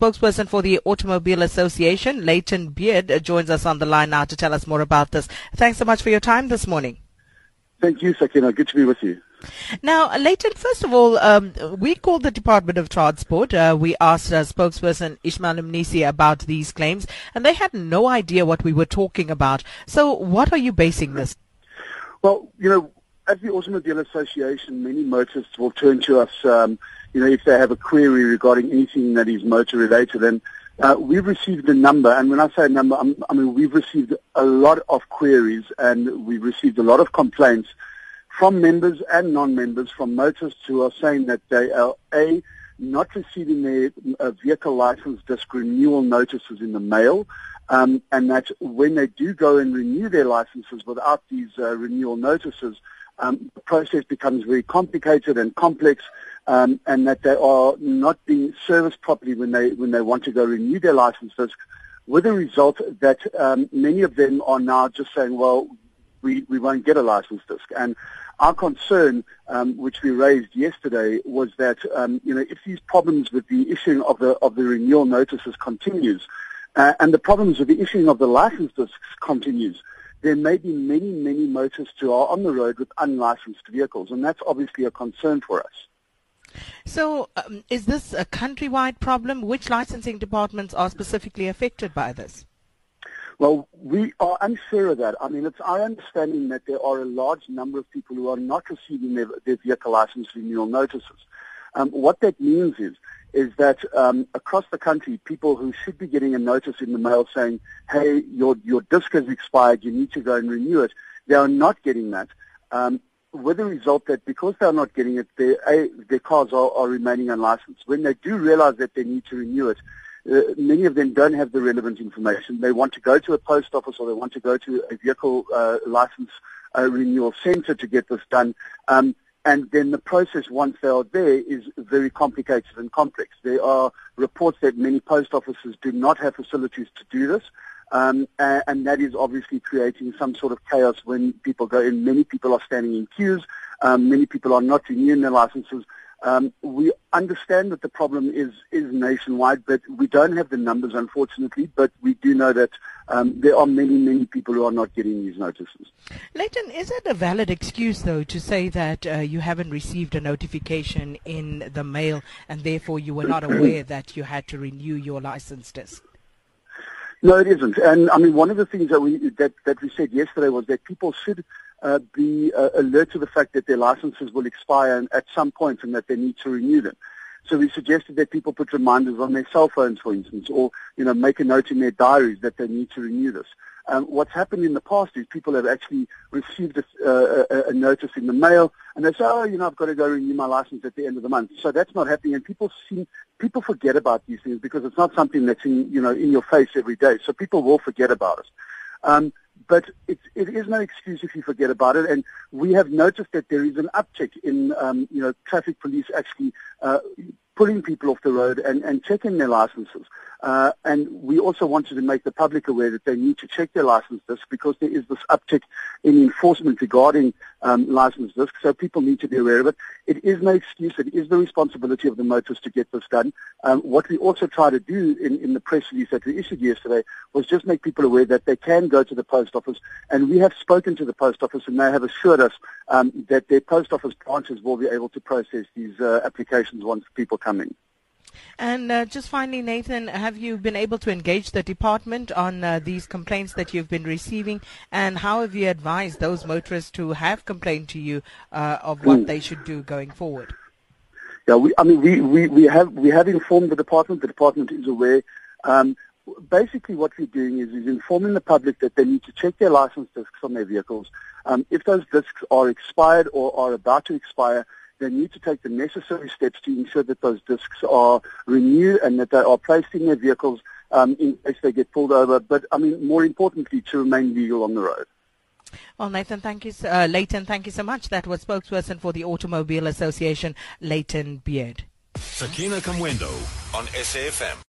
Spokesperson for the Automobile Association, Layton Beard, uh, joins us on the line now to tell us more about this. Thanks so much for your time this morning. Thank you, Sakina. Good to be with you. Now, Layton, first of all, um, we called the Department of Transport. Uh, we asked uh, spokesperson Ishmael Mnisi about these claims, and they had no idea what we were talking about. So, what are you basing this? Well, you know, as the Automobile Association, many motorists will turn to us, um, you know, if they have a query regarding anything that is motor related. And uh, we've received a number, and when I say number, I'm, i mean we've received a lot of queries and we've received a lot of complaints from members and non-members, from motorists who are saying that they are a not receiving their uh, vehicle license disc renewal notices in the mail, um, and that when they do go and renew their licenses without these uh, renewal notices, um, the process becomes very complicated and complex, um, and that they are not being serviced properly when they when they want to go renew their licenses, with the result that um, many of them are now just saying, well, we, we won't get a license disc. And our concern, um, which we raised yesterday, was that um, you know if these problems with the issuing of the of the renewal notices continues, uh, and the problems with the issuing of the license discs continues, there may be many, many motorists who are on the road with unlicensed vehicles, and that's obviously a concern for us. So, um, is this a countrywide problem? Which licensing departments are specifically affected by this? Well, we are unsure of that. I mean, it's our understanding that there are a large number of people who are not receiving their, their vehicle license renewal notices. Um, what that means is is that um, across the country, people who should be getting a notice in the mail saying, hey, your, your disc has expired, you need to go and renew it, they are not getting that. Um, with the result that because they're not getting it, their, their cars are, are remaining unlicensed. When they do realize that they need to renew it, uh, many of them don't have the relevant information. They want to go to a post office or they want to go to a vehicle uh, license uh, renewal center to get this done. Um, and then the process once they are there is very complicated and complex. There are reports that many post offices do not have facilities to do this, um, and, and, that is obviously creating some sort of chaos when people go in. Many people are standing in queues. Um, many people are not renewing their licenses. Um, we understand that the problem is, is nationwide, but we don't have the numbers, unfortunately. But we do know that um, there are many, many people who are not getting these notices. Layton, is it a valid excuse, though, to say that uh, you haven't received a notification in the mail and therefore you were not aware that you had to renew your license disc? No, it isn't. And I mean, one of the things that we that, that we said yesterday was that people should uh, be uh, alert to the fact that their licenses will expire at some point and that they need to renew them. So we suggested that people put reminders on their cell phones, for instance, or you know make a note in their diaries that they need to renew this. Um, what's happened in the past is people have actually received a, uh, a, notice in the mail, and they say, "Oh, you know, I've got to go renew my license at the end of the month." So that's not happening, and people seem people forget about these things because it's not something that's in you know in your face every day. So people will forget about it. Um, but it, it is no excuse if you forget about it. And we have noticed that there is an uptick in, um, you know, traffic police actually uh, pulling people off the road and, and checking their licenses. Uh, and we also wanted to make the public aware that they need to check their license disc because there is this uptick in enforcement regarding um, license disc. So people need to be aware of it. It is no excuse. It is the responsibility of the motorist to get this done. Um, what we also try to do in, in the press release that we issued yesterday was just make people aware that they can go to the post office. And we have spoken to the post office and they have assured us um, that their post office branches will be able to process these uh, applications once people come coming. And uh, just finally, Nathan, have you been able to engage the department on uh, these complaints that you've been receiving, and how have you advised those motorists who have complained to you uh, of what mm. they should do going forward? Yeah, we, I mean, we, we, we have we have informed the department. The department is aware. Um, basically, what we're doing is, is informing the public that they need to check their license discs on their vehicles. Um, if those discs are expired or are about to expire, they need to take the necessary steps to ensure that those discs are renewed and that they are placed in their vehicles um, in case they get pulled over. But I mean, more importantly, to remain legal on the road. Well, Nathan, thank you, uh, Layton, thank you so much. That was spokesperson for the Automobile Association, Layton Beard. Sakina Kamwendo on SAFM.